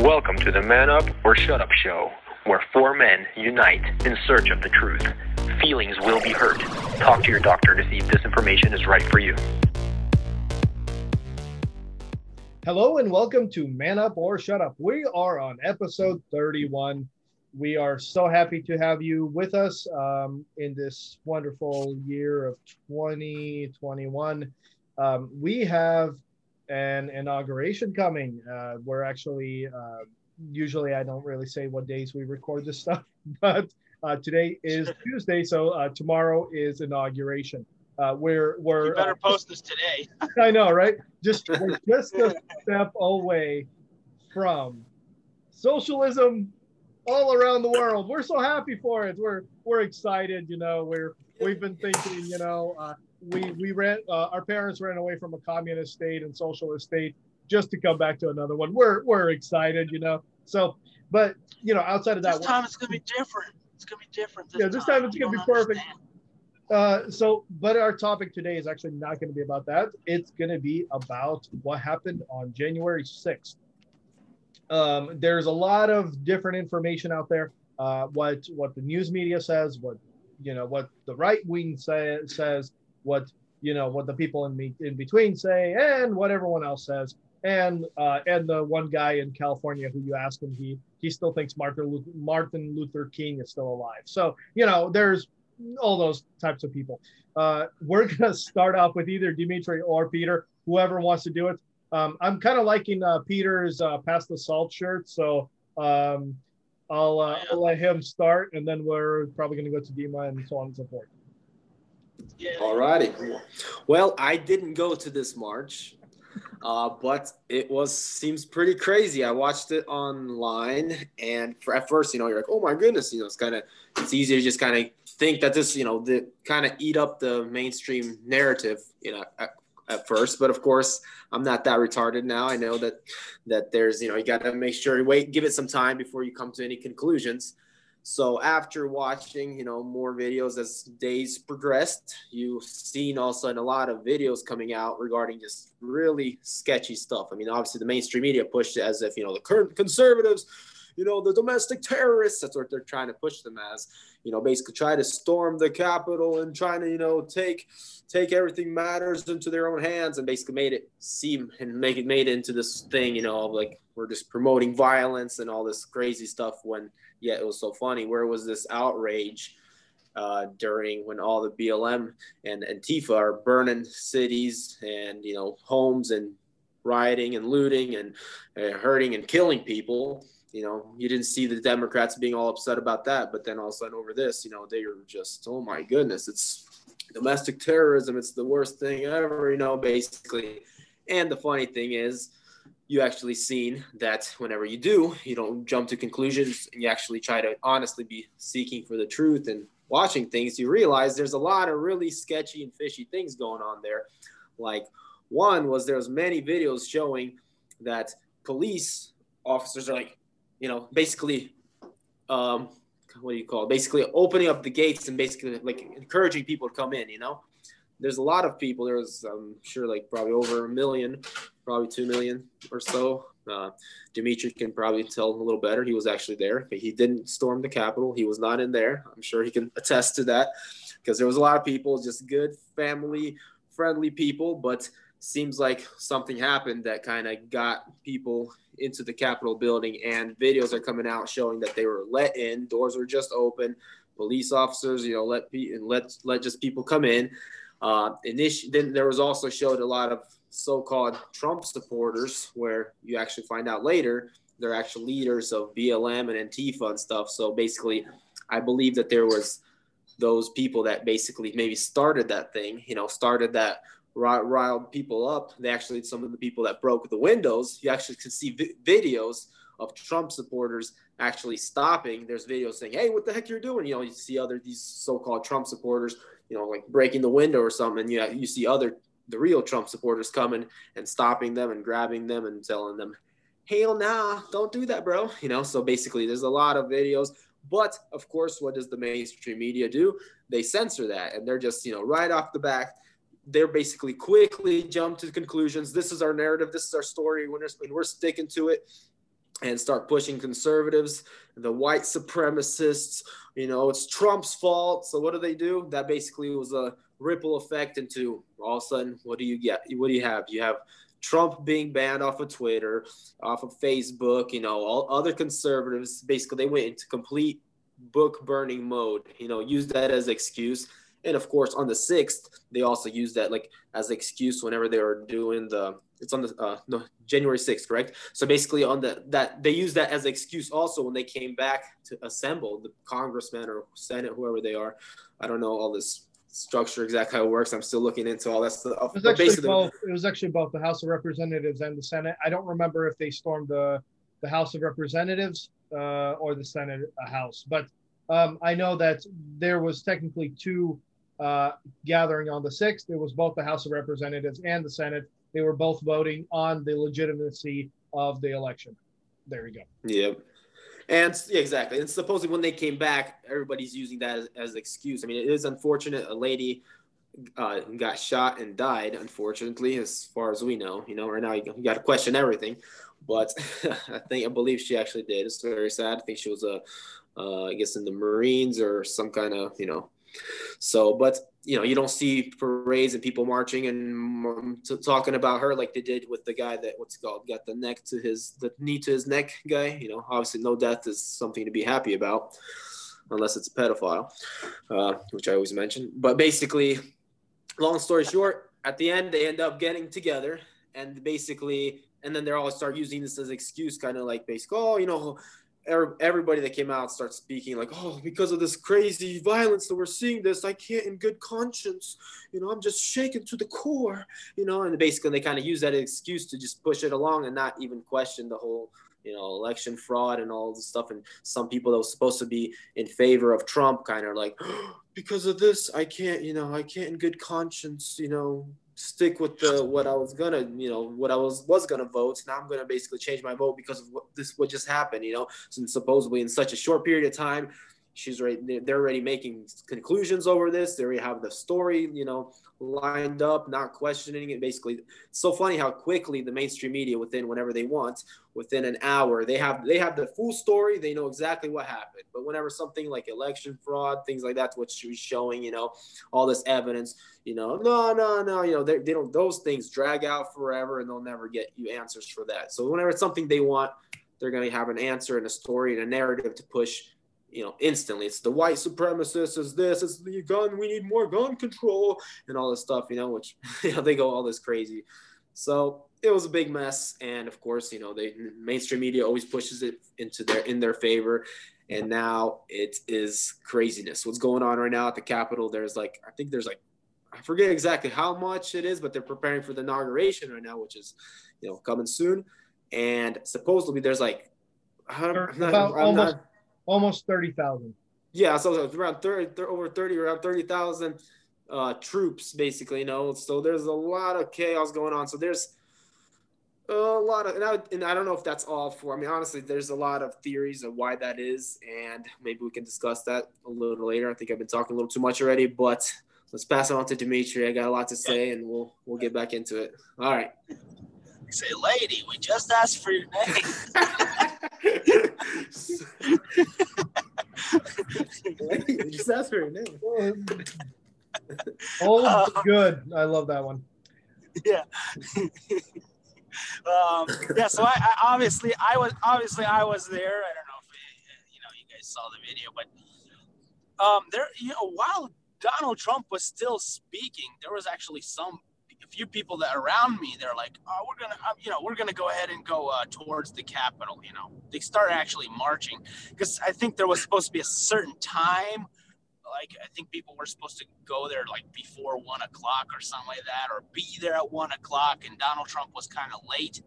Welcome to the Man Up or Shut Up show, where four men unite in search of the truth. Feelings will be hurt. Talk to your doctor to see if this information is right for you. Hello and welcome to Man Up or Shut Up. We are on episode 31. We are so happy to have you with us um, in this wonderful year of 2021. Um, we have an inauguration coming. Uh, we're actually, uh, usually I don't really say what days we record this stuff, but uh, today is Tuesday, so uh, tomorrow is inauguration. Uh, we're we're You better uh, post this today. I know, right? Just we're just a step away from socialism all around the world. We're so happy for it. We're we're excited. You know, we're we've been thinking. You know, uh, we we ran. Uh, our parents ran away from a communist state and socialist state just to come back to another one. We're we're excited. You know. So, but you know, outside of that, This time it's gonna be different. It's gonna be different. Yeah, this time it's gonna be perfect. Uh, so, but our topic today is actually not going to be about that. It's going to be about what happened on January 6th. Um, there's a lot of different information out there. Uh, what what the news media says, what you know, what the right wing say, says, what you know, what the people in me, in between say, and what everyone else says. And uh, and the one guy in California who you ask him, he he still thinks Martin Luther, Martin Luther King is still alive. So you know, there's all those types of people. Uh, we're gonna start off with either Dimitri or Peter, whoever wants to do it. Um, I'm kind of liking uh, Peter's uh, pass the salt shirt, so um, I'll, uh, I'll let him start, and then we're probably gonna go to Dima and so on and so forth. Yeah. All righty. Well, I didn't go to this march, uh, but it was seems pretty crazy. I watched it online, and for, at first, you know, you're like, "Oh my goodness," you know, it's kind of it's easy to just kind of think that this, you know, the kind of eat up the mainstream narrative, you know, at, at first. But of course, I'm not that retarded now. I know that that there's, you know, you got to make sure you wait, give it some time before you come to any conclusions. So after watching, you know, more videos as days progressed, you've seen also in a lot of videos coming out regarding just really sketchy stuff. I mean, obviously the mainstream media pushed it as if, you know, the current conservatives, you know, the domestic terrorists, that's what they're trying to push them as, you know, basically try to storm the Capitol and trying to, you know, take take everything matters into their own hands and basically made it seem and make it made it into this thing, you know, of like we're just promoting violence and all this crazy stuff when yeah, it was so funny. Where was this outrage uh, during when all the BLM and Antifa are burning cities and you know homes and rioting and looting and uh, hurting and killing people? You know, you didn't see the Democrats being all upset about that, but then all of a sudden over this, you know, they were just, oh my goodness, it's domestic terrorism. It's the worst thing ever. You know, basically. And the funny thing is, you actually seen that whenever you do, you don't jump to conclusions and you actually try to honestly be seeking for the truth and watching things, you realize there's a lot of really sketchy and fishy things going on there. Like one was there's many videos showing that police officers are like, you know, basically um what do you call it? Basically opening up the gates and basically like encouraging people to come in, you know? There's a lot of people. There's I'm sure like probably over a million probably two million or so. Uh, Dimitri can probably tell a little better. He was actually there, but he didn't storm the Capitol. He was not in there. I'm sure he can attest to that because there was a lot of people, just good, family friendly people, but seems like something happened that kind of got people into the Capitol building, and videos are coming out showing that they were let in. Doors were just open. Police officers, you know, let and let let just people come in. Uh, initi- then there was also showed a lot of so-called Trump supporters, where you actually find out later they're actual leaders of BLM and Antifa and stuff. So basically, I believe that there was those people that basically maybe started that thing, you know, started that riled people up. They actually some of the people that broke the windows. You actually can see vi- videos of Trump supporters actually stopping. There's videos saying, "Hey, what the heck you're doing?" You know, you see other these so-called Trump supporters, you know, like breaking the window or something. And you you see other the real Trump supporters coming and stopping them and grabbing them and telling them, "Hell nah, don't do that, bro." You know, so basically, there's a lot of videos. But of course, what does the mainstream media do? They censor that, and they're just you know right off the back, they're basically quickly jump to conclusions. This is our narrative. This is our story. We're, when we're sticking to it, and start pushing conservatives, the white supremacists. You know, it's Trump's fault. So what do they do? That basically was a ripple effect into all of a sudden, what do you get? What do you have? You have Trump being banned off of Twitter, off of Facebook. You know, all other conservatives basically they went into complete book burning mode. You know, use that as excuse. And of course, on the sixth, they also use that like as excuse whenever they were doing the it's on the uh, no January 6th, correct? So basically on the that they use that as excuse also when they came back to assemble the congressmen or senate, whoever they are. I don't know all this structure exactly how it works. I'm still looking into all that stuff. It was actually both. It was actually both the House of Representatives and the Senate. I don't remember if they stormed the the House of Representatives uh, or the Senate uh, House, but um, I know that there was technically two uh, gathering on the sixth. It was both the House of Representatives and the Senate. They were both voting on the legitimacy of the election. There you go. Yeah. And yeah, exactly. And supposedly when they came back, everybody's using that as, as an excuse. I mean, it is unfortunate. A lady uh, got shot and died, unfortunately, as far as we know. You know, right now you, you got to question everything. But I think, I believe she actually did. It's very sad. I think she was a, uh, I guess in the Marines or some kind of, you know, so, but you know, you don't see parades and people marching and um, talking about her like they did with the guy that what's called got the neck to his the knee to his neck guy. You know, obviously, no death is something to be happy about, unless it's a pedophile, uh, which I always mention. But basically, long story short, at the end they end up getting together and basically, and then they're all start using this as excuse, kind of like basically, oh, you know, everybody that came out starts speaking like, oh, because of this crazy violence that we're seeing this, I can't in good conscience, you know, I'm just shaken to the core, you know, and basically they kind of use that excuse to just push it along and not even question the whole, you know, election fraud and all this stuff. And some people that was supposed to be in favor of Trump kind of like, because of this, I can't, you know, I can't in good conscience, you know, stick with the what I was gonna, you know, what I was was gonna vote. Now I'm gonna basically change my vote because of what this what just happened, you know. Since supposedly in such a short period of time, she's already they're already making conclusions over this. They already have the story, you know, lined up, not questioning it. Basically, it's so funny how quickly the mainstream media, within whenever they want, within an hour, they have they have the full story. They know exactly what happened. But whenever something like election fraud, things like that, what she was showing, you know, all this evidence, you know, no, no, no, you know, they don't. Those things drag out forever, and they'll never get you answers for that. So whenever it's something they want, they're going to have an answer and a story and a narrative to push you know, instantly. It's the white supremacists, is this, it's the gun, we need more gun control, and all this stuff, you know, which, you know, they go all this crazy. So it was a big mess. And of course, you know, they mainstream media always pushes it into their in their favor. And now it is craziness. What's going on right now at the Capitol? There's like, I think there's like, I forget exactly how much it is, but they're preparing for the inauguration right now, which is, you know, coming soon. And supposedly there's like, I'm not, I'm almost- not, Almost thirty thousand. yeah, so it's around 30, over 30, around 30,000 uh, troops, basically, you know. So there's a lot of chaos going on. So there's a lot of, and I, and I don't know if that's all for, I mean, honestly, there's a lot of theories of why that is. And maybe we can discuss that a little later. I think I've been talking a little too much already, but let's pass it on to Dimitri. I got a lot to say and we'll, we'll get back into it. All right. Say, lady, we just asked for your name. Just ask for your name. Old Uh, good. I love that one. yeah. um, yeah. So I, I obviously I was obviously I was there. I don't know if uh, you know you guys saw the video, but um, there you know while Donald Trump was still speaking, there was actually some few people that around me. They're like, oh, we're gonna um, you know we're gonna go ahead and go uh, towards the Capitol. You know, they start actually marching because I think there was supposed to be a certain time like I think people were supposed to go there like before one o'clock or something like that, or be there at one o'clock. And Donald Trump was kind of late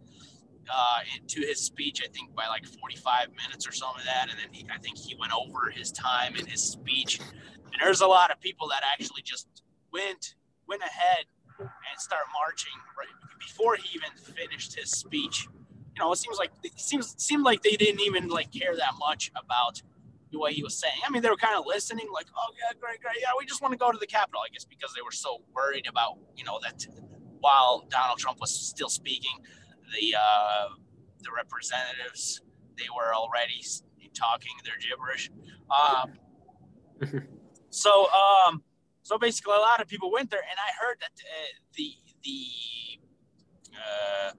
uh, into his speech. I think by like 45 minutes or something like that. And then he, I think he went over his time in his speech. And there's a lot of people that actually just went went ahead and start marching right before he even finished his speech. You know, it seems like it seems seemed like they didn't even like care that much about the way he was saying. I mean, they were kind of listening, like, "Oh yeah, great, great, yeah, we just want to go to the Capitol." I guess because they were so worried about, you know, that while Donald Trump was still speaking, the uh, the representatives they were already talking their gibberish. Um, so um, so basically, a lot of people went there, and I heard that uh, the the uh,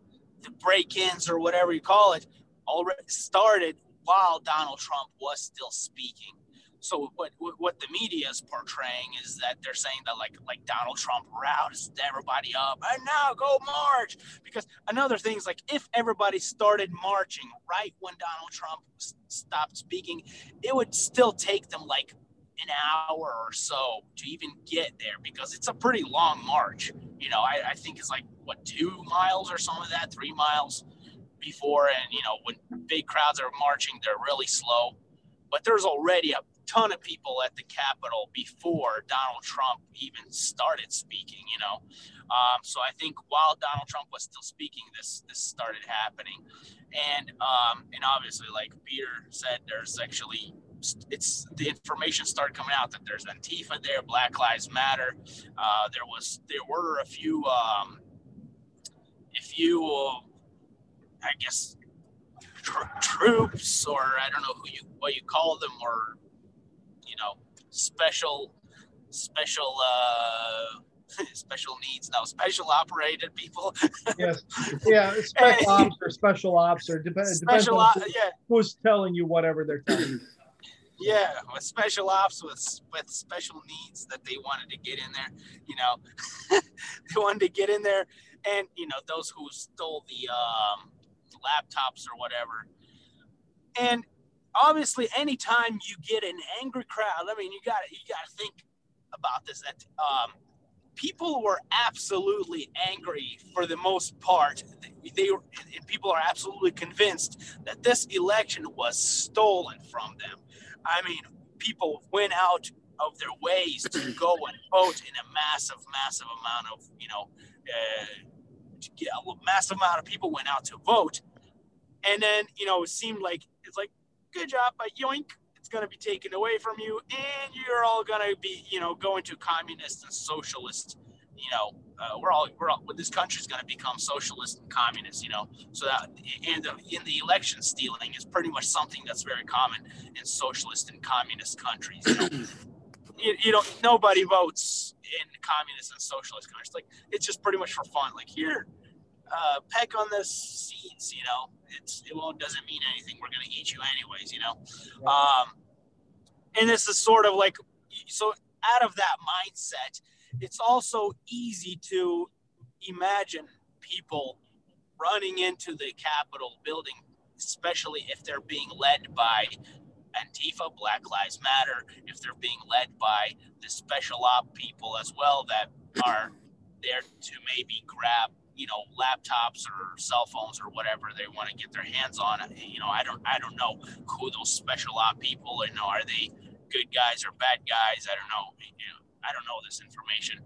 the break-ins or whatever you call it already started while Donald Trump was still speaking. So what what the media is portraying is that they're saying that like like Donald Trump roused everybody up and now go march because another thing is like if everybody started marching right when Donald Trump stopped speaking, it would still take them like an hour or so to even get there because it's a pretty long march. You know, I, I think it's like what two miles or some of that, three miles before, and you know when big crowds are marching, they're really slow. But there's already a ton of people at the Capitol before Donald Trump even started speaking, you know. Um, so I think while Donald Trump was still speaking, this this started happening, and um, and obviously, like Peter said, there's actually it's the information started coming out that there's Antifa there, Black Lives Matter. Uh, there was there were a few um, a few I guess tr- troops or I don't know who you what you call them or you know, special, special, uh, special needs now, special operated people. yes, yeah, special ops or special ops or dep- special op- yeah. who's telling you whatever they're telling you. Yeah, with special ops with with special needs that they wanted to get in there, you know, they wanted to get in there, and you know those who stole the um, laptops or whatever, and obviously anytime you get an angry crowd i mean you got you got to think about this that um, people were absolutely angry for the most part. They were people are absolutely convinced that this election was stolen from them i mean people went out of their ways to go and vote in a massive massive amount of you know uh, a massive amount of people went out to vote and then you know it seemed like it's like good job, but yoink, it's going to be taken away from you, and you're all going to be, you know, going to communist and socialist. You know, uh, we're all we're all, this country's going to become socialist and communist. You know, so that and the, in the election stealing is pretty much something that's very common in socialist and communist countries. You know. you, you don't nobody votes in communist and socialist countries. Like it's just pretty much for fun. Like here, uh, peck on the seeds, you know, it's it won't doesn't mean anything. We're gonna eat you anyways, you know. Um, and this is sort of like so out of that mindset, it's also easy to imagine people running into the Capitol building, especially if they're being led by Antifa, Black Lives Matter, if they're being led by the special op people as well that are there to maybe grab you know laptops or cell phones or whatever they want to get their hands on you know i don't i don't know who those special op people you know are they good guys or bad guys? I don't know you know i don't know this information.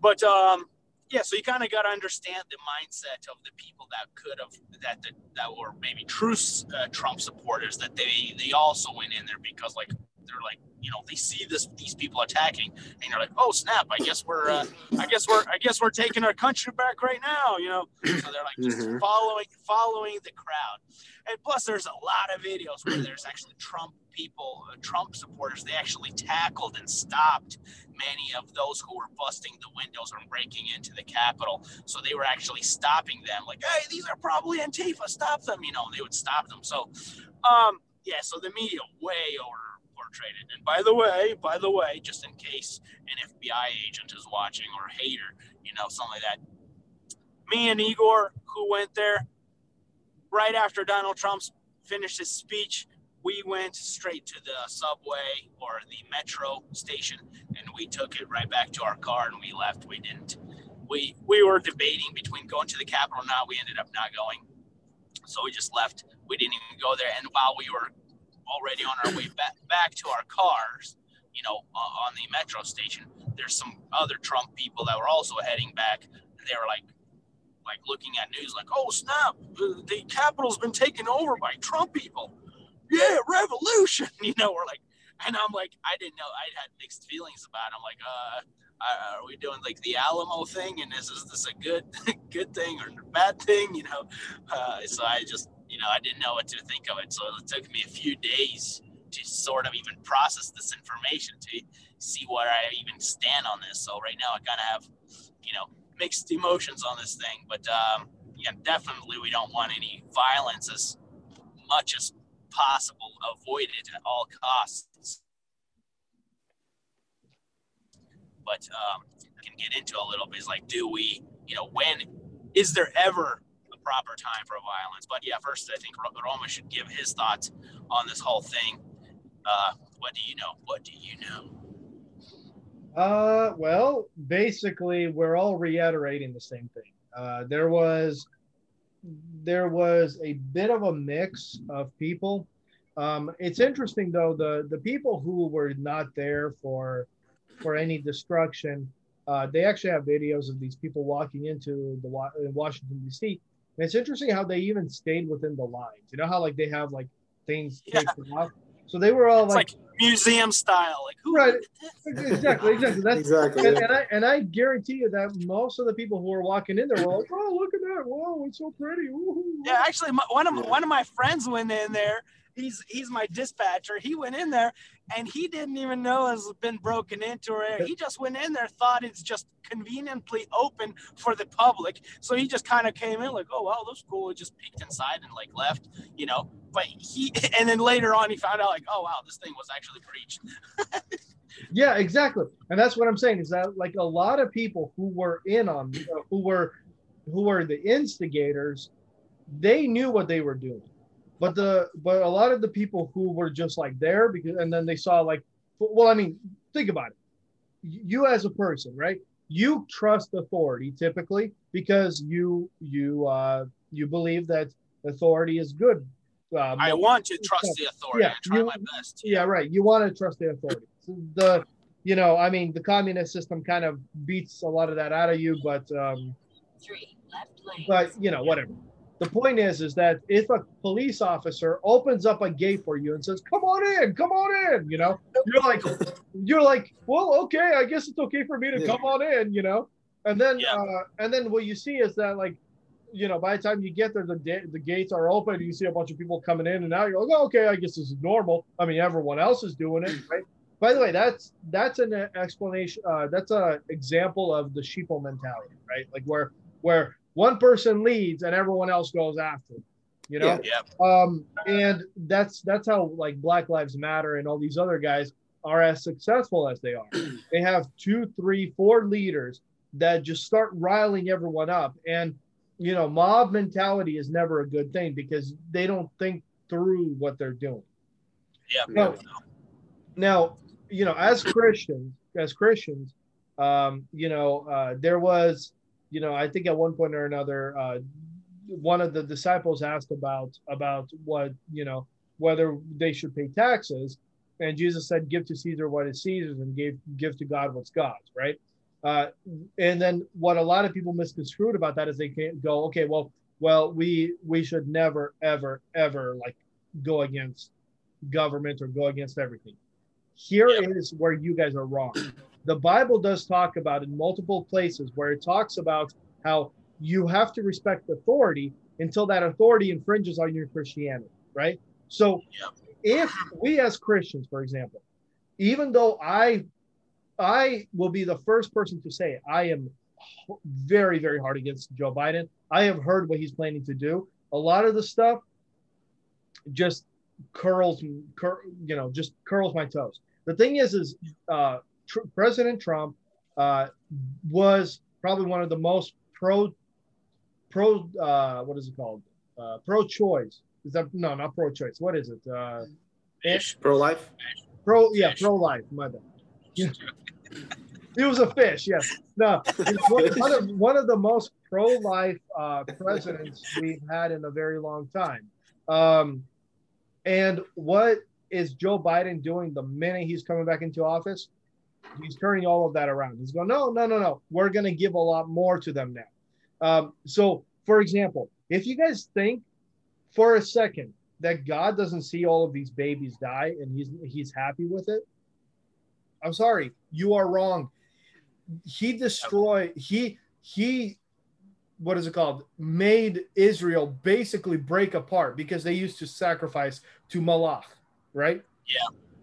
But um yeah so you kind of got to understand the mindset of the people that could have that that, that were maybe true uh, trump supporters that they they also went in there because like they're like you know they see this these people attacking and they're like oh snap i guess we're uh, i guess we're i guess we're taking our country back right now you know? So they're like just mm-hmm. following following the crowd. And plus there's a lot of videos where there's actually trump people uh, trump supporters they actually tackled and stopped many of those who were busting the windows and breaking into the capitol. So they were actually stopping them like hey these are probably antifa stop them you know they would stop them. So um yeah so the media way over And by the way, by the way, just in case an FBI agent is watching or a hater, you know, something like that. Me and Igor, who went there right after Donald Trump finished his speech, we went straight to the subway or the metro station and we took it right back to our car and we left. We didn't. We we were debating between going to the Capitol or not. We ended up not going. So we just left. We didn't even go there. And while we were already on our way back, back to our cars, you know, on the metro station, there's some other Trump people that were also heading back. They were like, like looking at news, like, oh snap, the Capitol's been taken over by Trump people. Yeah, revolution. You know, we're like, and I'm like, I didn't know. I had mixed feelings about. It. I'm like, uh, are we doing like the Alamo thing? And is, is this a good good thing or a bad thing? You know, uh, so I just you know, I didn't know what to think of it. So it took me a few days to sort of even process this information to see where I even stand on this. So right now I kind of have, you know, mixed emotions on this thing. But um, yeah, definitely we don't want any violence as much as possible Avoid it at all costs. But um, can get into a little bit is like, do we, you know, when is there ever proper time for violence? But yeah, first I think Roma should give his thoughts on this whole thing. Uh, what do you know? What do you know? Uh, well, basically, we're all reiterating the same thing. Uh, there was there was a bit of a mix of people. Um, it's interesting though the the people who were not there for for any destruction, uh, they actually have videos of these people walking into the in Washington D.C. And it's interesting how they even stayed within the lines. You know how like they have like things yeah. off. So they were all like, like, museum style, like who right? Exactly, exactly. That's, exactly. And, and, I and I guarantee you that most of the people who were walking in there were like, "Oh, look at that! Whoa, it's so pretty!" Woo-hoo. Yeah, actually, my, one of my, one of my friends went in there he's he's my dispatcher. He went in there and he didn't even know it's been broken into or he just went in there, thought it's just conveniently open for the public. So he just kind of came in like, oh wow, that's cool. He just peeked inside and like left, you know. But he and then later on he found out like, oh wow, this thing was actually breached. yeah, exactly. And that's what I'm saying is that like a lot of people who were in on who were who were the instigators, they knew what they were doing but the but a lot of the people who were just like there because and then they saw like well i mean think about it. You as a person right? You trust authority typically because you you uh you believe that authority is good. Uh, i want to trust the authority. Yeah, I try you, my best yeah. yeah right. You want to trust the authority. So the you know i mean the communist system kind of beats a lot of that out of you but um Three, left lane. but you know whatever the point is, is that if a police officer opens up a gate for you and says, "Come on in, come on in," you know, you're like, you're like, well, okay, I guess it's okay for me to yeah. come on in, you know, and then, yeah. uh, and then what you see is that like, you know, by the time you get there, the da- the gates are open. You see a bunch of people coming in and out. You're like, oh, okay, I guess this is normal. I mean, everyone else is doing it, right? By the way, that's that's an explanation. Uh, that's an example of the sheeple mentality, right? Like where where one person leads and everyone else goes after you know? Yeah, yeah. um and that's that's how like black lives matter and all these other guys are as successful as they are. They have two three four leaders that just start riling everyone up. And you know mob mentality is never a good thing because they don't think through what they're doing. Yeah. Now, now you know as christians as christians um you know uh there was you know, I think at one point or another, uh, one of the disciples asked about about what you know whether they should pay taxes, and Jesus said, "Give to Caesar what is Caesar's, and give give to God what's God's." Right. Uh, and then what a lot of people misconstrued about that is they can't go, okay, well, well, we we should never, ever, ever like go against government or go against everything. Here is where you guys are wrong the Bible does talk about in multiple places where it talks about how you have to respect authority until that authority infringes on your Christianity, right? So if we as Christians, for example, even though I I will be the first person to say I am very, very hard against Joe Biden. I have heard what he's planning to do. A lot of the stuff just curls, cur, you know, just curls my toes. The thing is, is uh, tr- President Trump uh, was probably one of the most pro pro uh, what is it called? Uh, pro choice is that no not pro choice what is it? Uh, pro life pro yeah pro life my bad. Yeah. it was a fish yes. No one, one, of, one of the most pro life uh, presidents we've had in a very long time. Um, and what is Joe Biden doing the minute he's coming back into office? He's turning all of that around. He's going, no, no, no, no. We're going to give a lot more to them now. Um, so, for example, if you guys think for a second that God doesn't see all of these babies die and he's he's happy with it, I'm sorry, you are wrong. He destroyed. He he what is it called? Made Israel basically break apart because they used to sacrifice to Molech, right?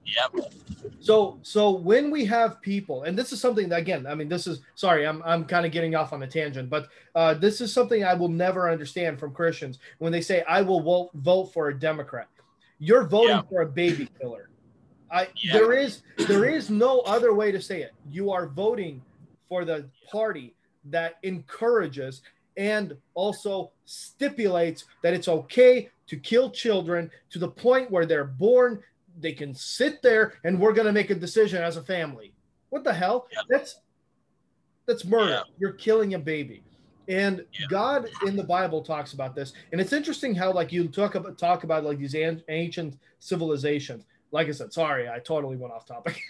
Yep. So so when we have people, and this is something that again, I mean, this is sorry, I'm I'm kind of getting off on a tangent, but uh, this is something I will never understand from Christians when they say I will vote vote for a Democrat. You're voting Yeah. for a baby killer. I Yeah. there is there is no other way to say it. You are voting for the party that encourages and also stipulates that it's okay to kill children to the point where they're born they can sit there and we're going to make a decision as a family. What the hell? Yeah. that's that's murder. Yeah. you're killing a baby. And Yeah. god in the bible talks about this. And it's interesting how like you talk about talk about like these an- ancient civilizations. Like i said sorry i totally went off topic.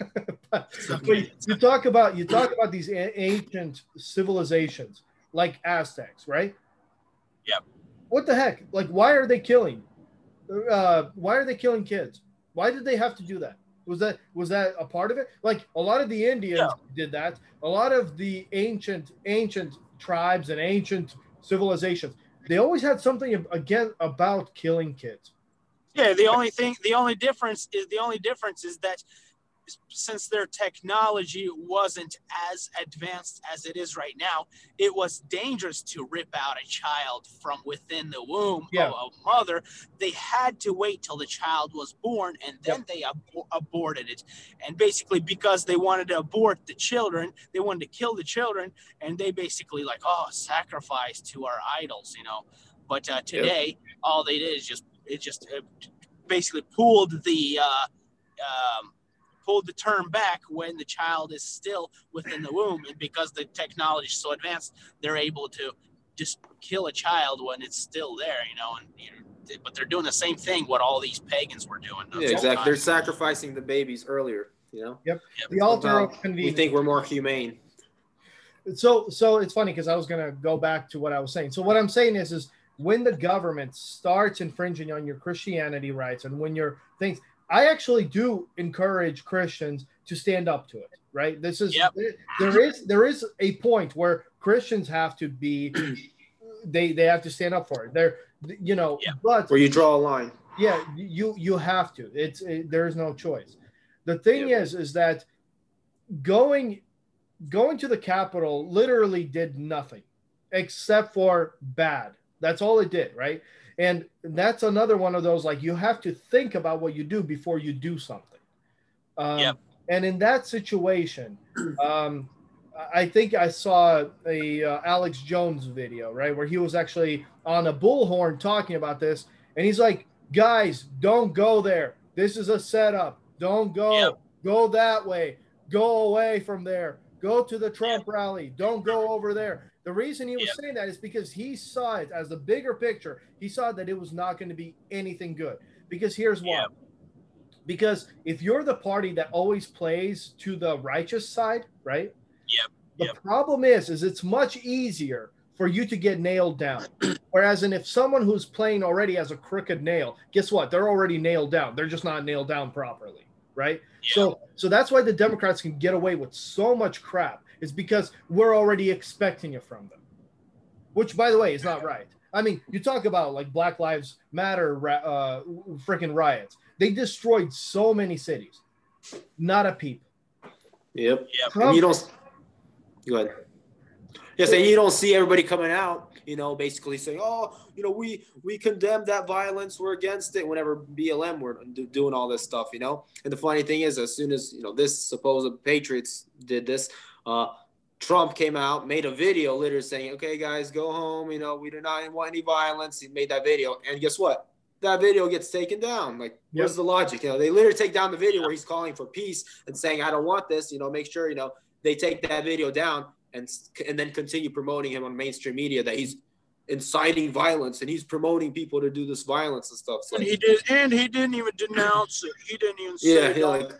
But, It's but you talk about you talk about these a- ancient civilizations like aztecs right? Yep. what the heck? Like why are they killing uh why are they killing kids why did they have to do that? Was that was that a part of it? Like a lot of the indians Yeah. did that. A lot of the ancient ancient tribes and ancient civilizations they always had something again about killing kids. Yeah, the only thing, the only difference is the only difference is that since their technology wasn't as advanced as it is right now, it was dangerous to rip out a child from within the womb Yeah. of a mother. They had to wait till the child was born and then they ab- aborted it. And basically, because they wanted to abort the children, they wanted to kill the children, and they basically like, oh, sacrifice to our idols, you know. But uh, today, all they did is just it just uh, basically pulled the uh, um, pulled the term back when the child is still within the womb, and because the technology is so advanced, they're able to just kill a child when it's still there, you know. And you know, but they're doing the same thing what all these pagans were doing. Yeah, exactly. They're sacrificing the babies earlier. You know, Yep. the altar Somehow of we think we're more humane. so so it's funny because I was gonna go back to what I was saying. So what I'm saying is is when the government starts infringing on your Christianity rights and when your things, I actually do encourage Christians to stand up to it. Right? This is Yep. there is there is a point where Christians have to be they they have to stand up for it. They're you know, Yep. but Where you draw a line. yeah you you have to it's it, there's no choice the thing is is that going going to the capitol literally did nothing except for bad that's all it did right and that's another one of those like you have to think about what you do before you do something um, Yep. and in that situation um, I think I saw a uh, Alex Jones video, right, where he was actually on a bullhorn talking about this, and he's like, "Guys, don't go there. This is a setup. Don't go. Yep. Go that way. Go away from there. Go to the Trump rally. Don't go over there." The reason he was Yep. saying that is because he saw it as the bigger picture. He saw that it was not going to be anything good. Because here's why. Yep. Because if you're the party that always plays to the righteous side, right? Yep. The Yep. problem is, is it's much easier for you to get nailed down. Whereas, in if someone who's playing already has a crooked nail, guess what? They're already nailed down. They're just not nailed down properly, right? Yeah. So, so that's why the Democrats can get away with so much crap. Is because we're already expecting it from them, which, by the way, is not right. I mean, you talk about like Black Lives Matter, uh, freaking riots. They destroyed so many cities, not a peep. Yep. Yep. And you don't. Go ahead. Yes, and you don't see everybody coming out, you know, basically saying, "Oh, you know, we we condemn that violence. We're against it." Whenever BLM were do- doing all this stuff, you know. And the funny thing is, as soon as you know this supposed patriots did this, uh, Trump came out, made a video, literally saying, "Okay, guys, go home. You know, we do not want any violence." He made that video, and guess what? That video gets taken down. Like, where's the logic? You know, they literally take down the video where he's calling for peace and saying, "I don't want this." You know, make sure you know they take that video down and and then continue promoting him on mainstream media that he's inciting violence and he's promoting people to do this violence and stuff. So And he did, and he didn't even denounce it. He didn't even say yeah, it. yeah, like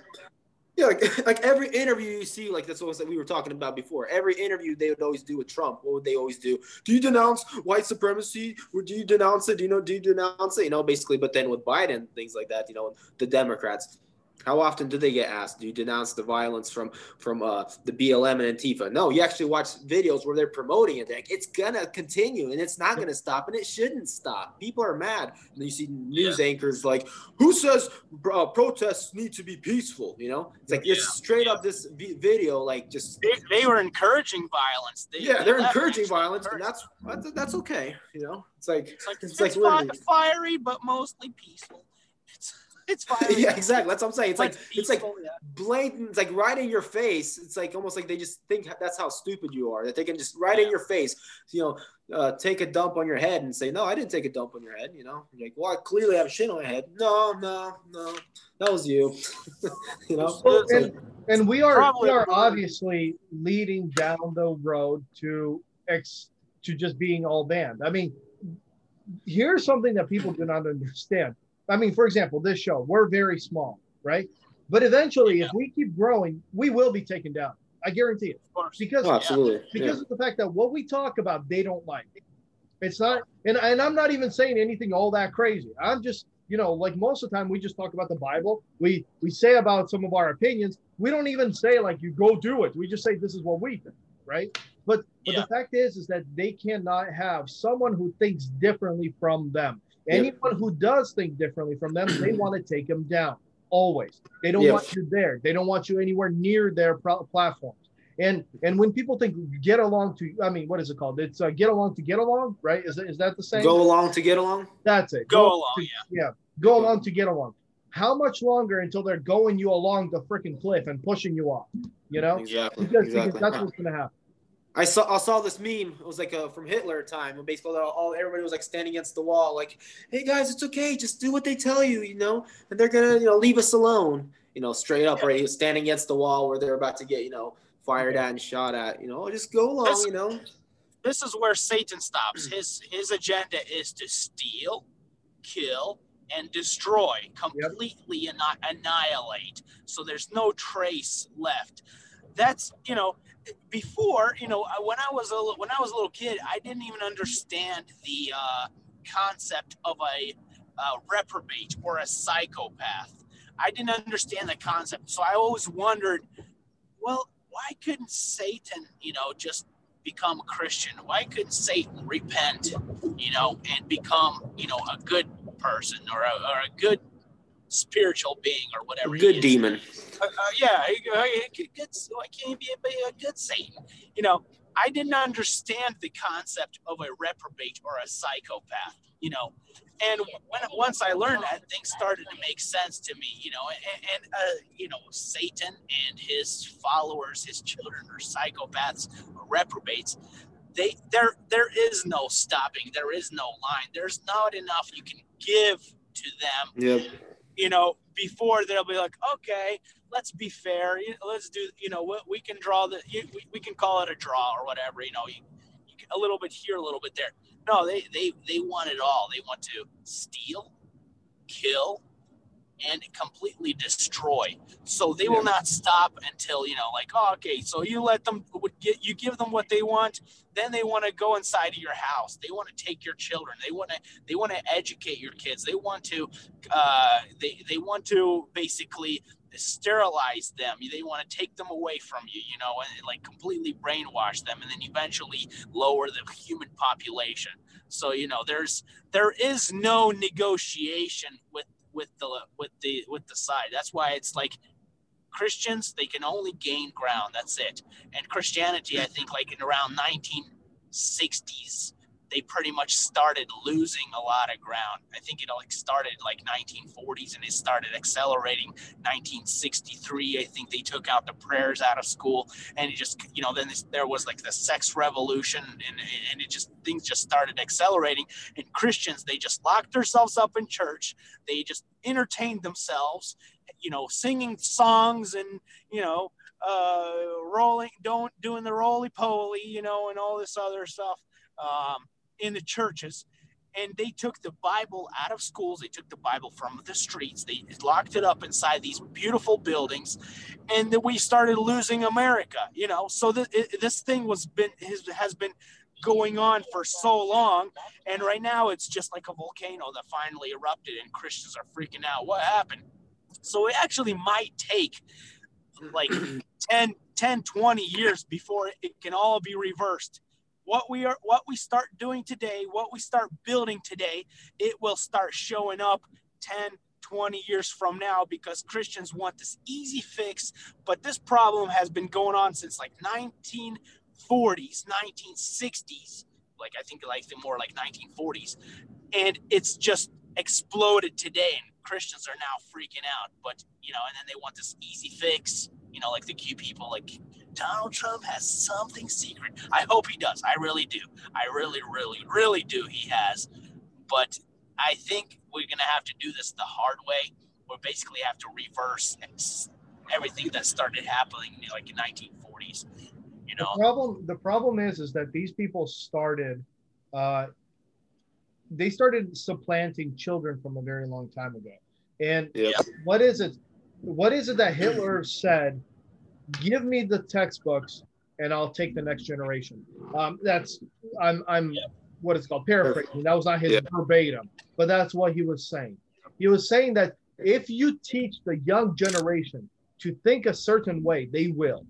yeah, like, like every interview you see, like that's what we were talking about before. Every interview they would always do with Trump. What would they always do? Do you denounce white supremacy? Or do you denounce it? Do you know? Do you denounce it? You know, basically. But then with Biden, things like that, you know, the Democrats, How often do they get asked? Do you denounce the violence from from uh, the BLM and Antifa? No, you actually watch videos where they're promoting it. Like, it's gonna continue and it's not gonna stop and it shouldn't stop. People are mad. And you see news yeah. anchors like, "Who says uh, protests need to be peaceful?" You know, it's like yeah. it's straight up this video, like just they, they were encouraging violence. They, yeah, they are encouraging violence, and that's, that's that's okay. You know, it's like it's like it's, it's like fiery but mostly peaceful. It's it's fine. yeah, exactly. That's what I'm saying. It's like, like it's like yeah. blatant. It's like right in your face. It's like almost like they just think that's how stupid you are. That they can just right yeah. in your face. You know, uh, take a dump on your head and say, "No, I didn't take a dump on your head." You know, You're like, "Well, I clearly have shit on my head." No, no, no, that was you. you know, well, and, and, we are we are obviously leading down the road to ex to just being all banned. I mean, here's something that people do not understand I mean, for example, this show, we're very small, right? But eventually, yeah. if we keep growing, we will be taken down. I guarantee it. Because, oh, absolutely. because yeah. of the fact that what we talk about, they don't like. It's not, and, and I'm not even saying anything all that crazy. I'm just, you know, like most of the time we just talk about the Bible. We we say about some of our opinions. We don't even say like you go do it. We just say this is what we think, right? But but yeah. the fact is is that they cannot have someone who thinks differently from them. Anyone who does think differently from them, they want to take them down always. They don't want you there. They don't want you anywhere near their platforms. And and when people think get along to, I mean, what is it called? It's uh, get along to get along, right? Is is that the same? Go along to get along. That's it. Go, go along. To, yeah. Yeah. Go along to get along. How much longer until they're going you along the freaking cliff and pushing you off? You know, exactly. Because, exactly. because that's what's going to happen. I saw I saw this meme. It was like a, from Hitler time when basically all everybody was like standing against the wall, like, "Hey guys, it's okay. Just do what they tell you, you know, and they're gonna you know leave us alone." You know, straight up, right? Standing against the wall where they're about to get you know fired at and shot at. You know, just go along. This, you know, this is where Satan stops. His his agenda is to steal, kill, and destroy, completely yep. annihilate. So there's no trace left. That's you know before, you know, when I was a when I was a little kid, I didn't even understand the uh, concept of a uh, reprobate or a psychopath. I didn't understand the concept, so I always wondered, well, why couldn't Satan, you know, just become a Christian? Why couldn't Satan repent, you know, and become, you know, a good person or a, or a good spiritual being or whatever. Good demon. Uh, uh, yeah, good, good, why can't he be a, a good Satan? You know, I didn't understand the concept of a reprobate or a psychopath. You know, and when once I learned that, things started to make sense to me. You know, and, and uh, you know, Satan and his followers, his children, are psychopaths or reprobates. They there there is no stopping. There is no line. There's not enough you can give to them. Yep you know, before they'll be like, okay, let's be fair. Let's do, you know, we can draw the, we, can call it a draw or whatever, you know, you, you a little bit here, a little bit there. No, they, they, they want it all. They want to steal, kill, and completely destroy. So they will not stop until you know, like, oh, okay. So you let them, get you give them what they want. Then they want to go inside of your house. They want to take your children. They want to, they want to educate your kids. They want to, uh, they they want to basically sterilize them. They want to take them away from you, you know, and like completely brainwash them, and then eventually lower the human population. So you know, there's there is no negotiation with with the with the with the side. That's why it's like Christians they can only gain ground. That's it. And Christianity, I think, like in around 1960s, they pretty much started losing a lot of ground. I think it like started like 1940s and it started accelerating 1963. I think they took out the prayers out of school and it just, you know, then this, there was like the sex revolution and, and it just, things just started accelerating. And Christians, they just locked themselves up in church. They just entertained themselves, you know, singing songs and, you know, uh, rolling, don't doing the roly poly, you know, and all this other stuff. Um, in the churches and they took the Bible out of schools. They took the Bible from the streets. They locked it up inside these beautiful buildings, and then we started losing America. You know, so this thing was been has been going on for so long, and right now it's just like a volcano that finally erupted, and Christians are freaking out. What happened? So it actually might take like 10, 10, 20 years before it can all be reversed. What we are, what we start doing today, what we start building today, it will start showing up 10, 20 years from now because Christians want this easy fix. But this problem has been going on since like 1940s, 1960s, like I think like the more like 1940s, and it's just exploded today. And Christians are now freaking out. But you know, and then they want this easy fix. You know, like the Q people, like Donald Trump has something secret. I hope he does. I really do. I really, really, really do. He has. But I think we're going to have to do this the hard way. We basically have to reverse everything that started happening like in 1940s. You know, the problem the problem is is that these people started uh, they started supplanting children from a very long time ago. And Yep. what is it? What is it that Hitler said? Give me the textbooks, and I'll take the next generation. Um, that's I'm I'm Yeah. what it's called paraphrasing. That was not his Yeah. verbatim, but that's what he was saying. He was saying that if you teach the young generation to think a certain way, they will.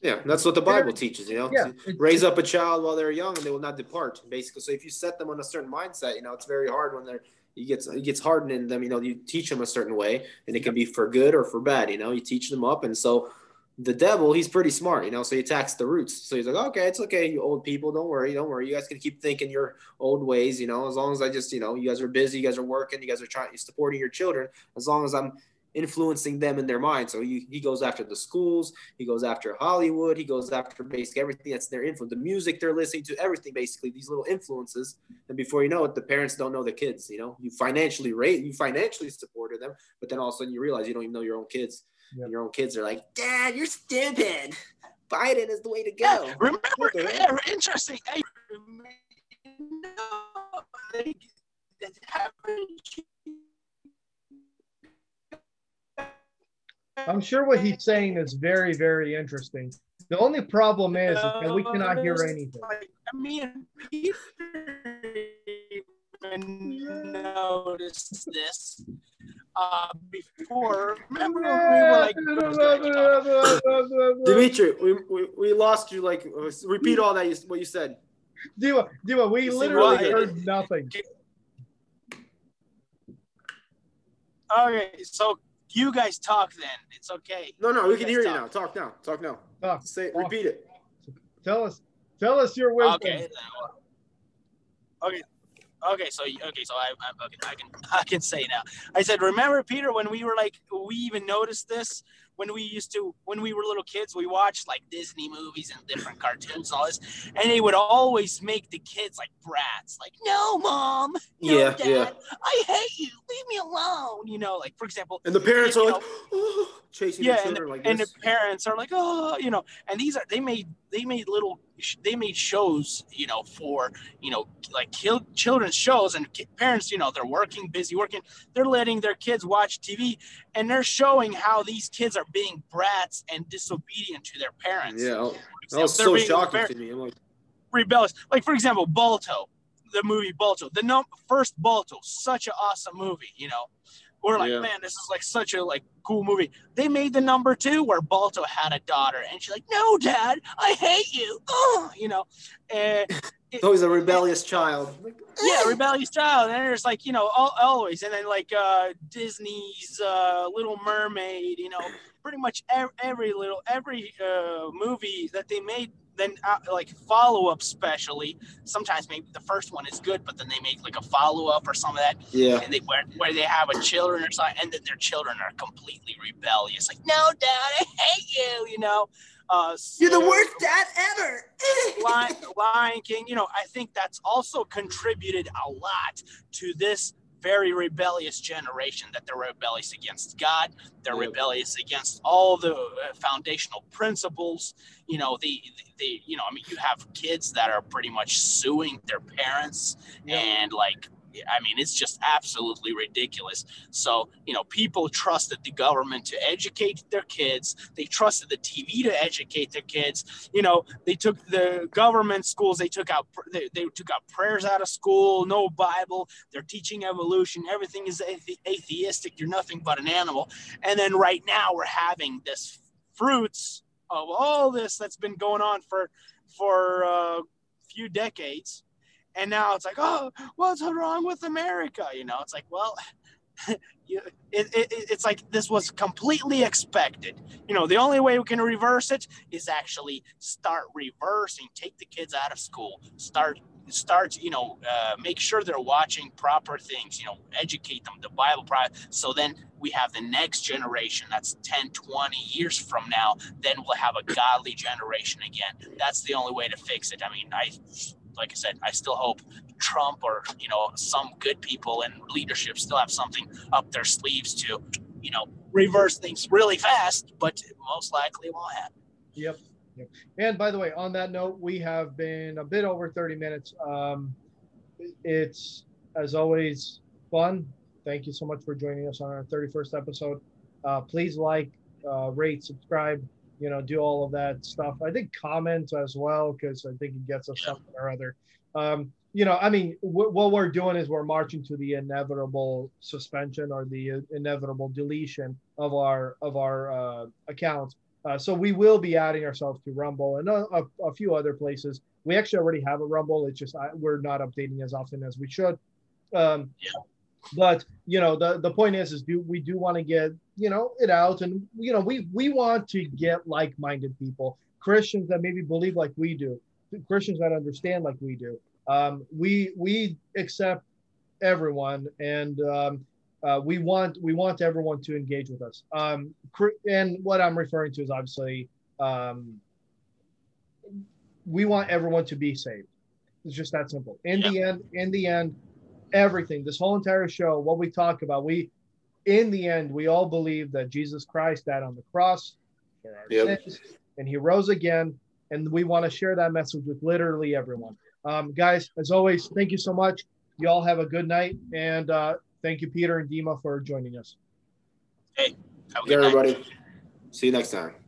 Yeah, that's what the Bible teaches. You know, Yeah, raise up a child while they're young, and they will not depart. Basically, so if you set them on a certain mindset, you know, it's very hard when they're it gets it gets hardened in them. You know, you teach them a certain way, and it can be for good or for bad. You know, you teach them up, and so the devil, he's pretty smart. You know, so he attacks the roots. So he's like, okay, it's okay, you old people, don't worry, don't worry. You guys can keep thinking your old ways. You know, as long as I just, you know, you guys are busy, you guys are working, you guys are trying supporting your children. As long as I'm influencing them in their mind. So he, he goes after the schools, he goes after Hollywood, he goes after basically everything that's their influence, the music they're listening to, everything basically, these little influences. And before you know it, the parents don't know the kids, you know, you financially rate, you financially supported them, but then all of a sudden you realize you don't even know your own kids. Yep. And your own kids are like, Dad, you're stupid. Biden is the way to Yeah, go. remember, What yeah, interesting. Hey, no, that happened. I'm sure what he's saying is very, very interesting. The only problem is, is that we cannot hear anything. Like, I mean, Peter even noticed this uh, before. Remember when we were like, Dimitri, we, we, we lost you. Like, repeat all that, you, what you said. Dima, Dima, we You literally why? heard nothing. okay, so you guys talk then. It's okay. No, no, we can guys hear you now. Talk now. Talk now. Talk, Say, talk. repeat it. Tell us, tell us your wisdom. Okay. Okay. Okay. So okay. So I, I okay, I can I can say now. I said, remember Peter when we were like we even noticed this when we used to when we were little kids we watched like Disney movies and different cartoons and all this, and they would always make the kids like brats, like no mom, no Yeah, dad, yeah. I hate you, leave me alone. You know, like for example, And the parents are know, like, oh, chasing yeah, and, children like and the parents are like, oh, you know, and these are they made they made little they made shows, you know, for you know like kill, children's shows, and parents, you know, they're working, busy working, they're letting their kids watch TV, and they're showing how these kids are being brats and disobedient to their parents. yeah, that was so shocking very to me. I'm like, rebellious. Like for example, Balto, the movie Balto, the num- first Balto, such an awesome movie. You know, we're like, Yeah. man, this is like such a like cool movie. They made the number two where Balto had a daughter, and she's like, no, Dad, I hate you. Oh, you know, and always a rebellious child. Like, yeah, rebellious child. And there's like, you know, al- always. And then like uh, Disney's uh, Little Mermaid, you know, pretty much every, every little, every uh, movie that they made, then uh, like follow up, specially. Sometimes maybe the first one is good, but then they make like a follow up or some of that. yeah. And they where, where they have a children or something, and then their children are completely rebellious. Like, no, Dad, I hate you, you know. Uh, You're the worst dad ever. Lion, Lion King, you know, I think that's also contributed a lot to this very rebellious generation that they're rebellious against God. They're Yep. rebellious against all the uh, foundational principles. You know, the, the, you know, I mean, you have kids that are pretty much suing their parents Yeah. and like I mean, it's just absolutely ridiculous. So, you know, people trusted the government to educate their kids. They trusted the TV to educate their kids. You know, they took the government schools. They took out they, they took out prayers out of school. No Bible. They're teaching evolution. Everything is atheistic. You're nothing but an animal. And then right now we're having this fruits of all this that's been going on for for a few decades and now it's like oh what's wrong with america? You know it's like well you, it, it, it's like this was completely expected. You know the only way we can reverse it is actually start reversing take the kids out of school start start you know uh, make sure they're watching proper things you know educate them the bible so then we have the next generation that's 10 20 years from now then we'll have a godly generation again. That's the only way to fix it. I mean i like I said, I still hope Trump or you know some good people in leadership still have something up their sleeves to, you know, reverse things really fast. But most likely won't happen. Yep. yep. And by the way, on that note, we have been a bit over 30 minutes. Um, it's as always fun. Thank you so much for joining us on our 31st episode. Uh, please like, uh, rate, subscribe, you know, do all of that stuff. I think comment as well because I think it gets us something or other. Um, you know, I mean, w- what we're doing is we're marching to the inevitable suspension or the inevitable deletion of our of our uh, accounts. Uh, so we will be adding ourselves to Rumble and a, a, a, few other places. We actually already have a Rumble. It's just I, we're not updating as often as we should. Um, yeah but you know the the point is is do we do want to get you know it out and you know we we want to get like-minded people christians that maybe believe like we do christians that understand like we do. Um, we we accept everyone and um, uh, we want we want everyone to engage with us. Um, and what i'm referring to is obviously um, we want everyone to be saved. It's just that simple. In the end in the end everything, this whole entire show, what we talk about, we, in the end, we all believe that Jesus Christ died on the cross for our yep. sins and he rose again. And we want to share that message with literally everyone. Um, guys, as always, thank you so much. You all have a good night. And uh, thank you, Peter and Dima, for joining us. Hey, have a good everybody. Night. See you next time.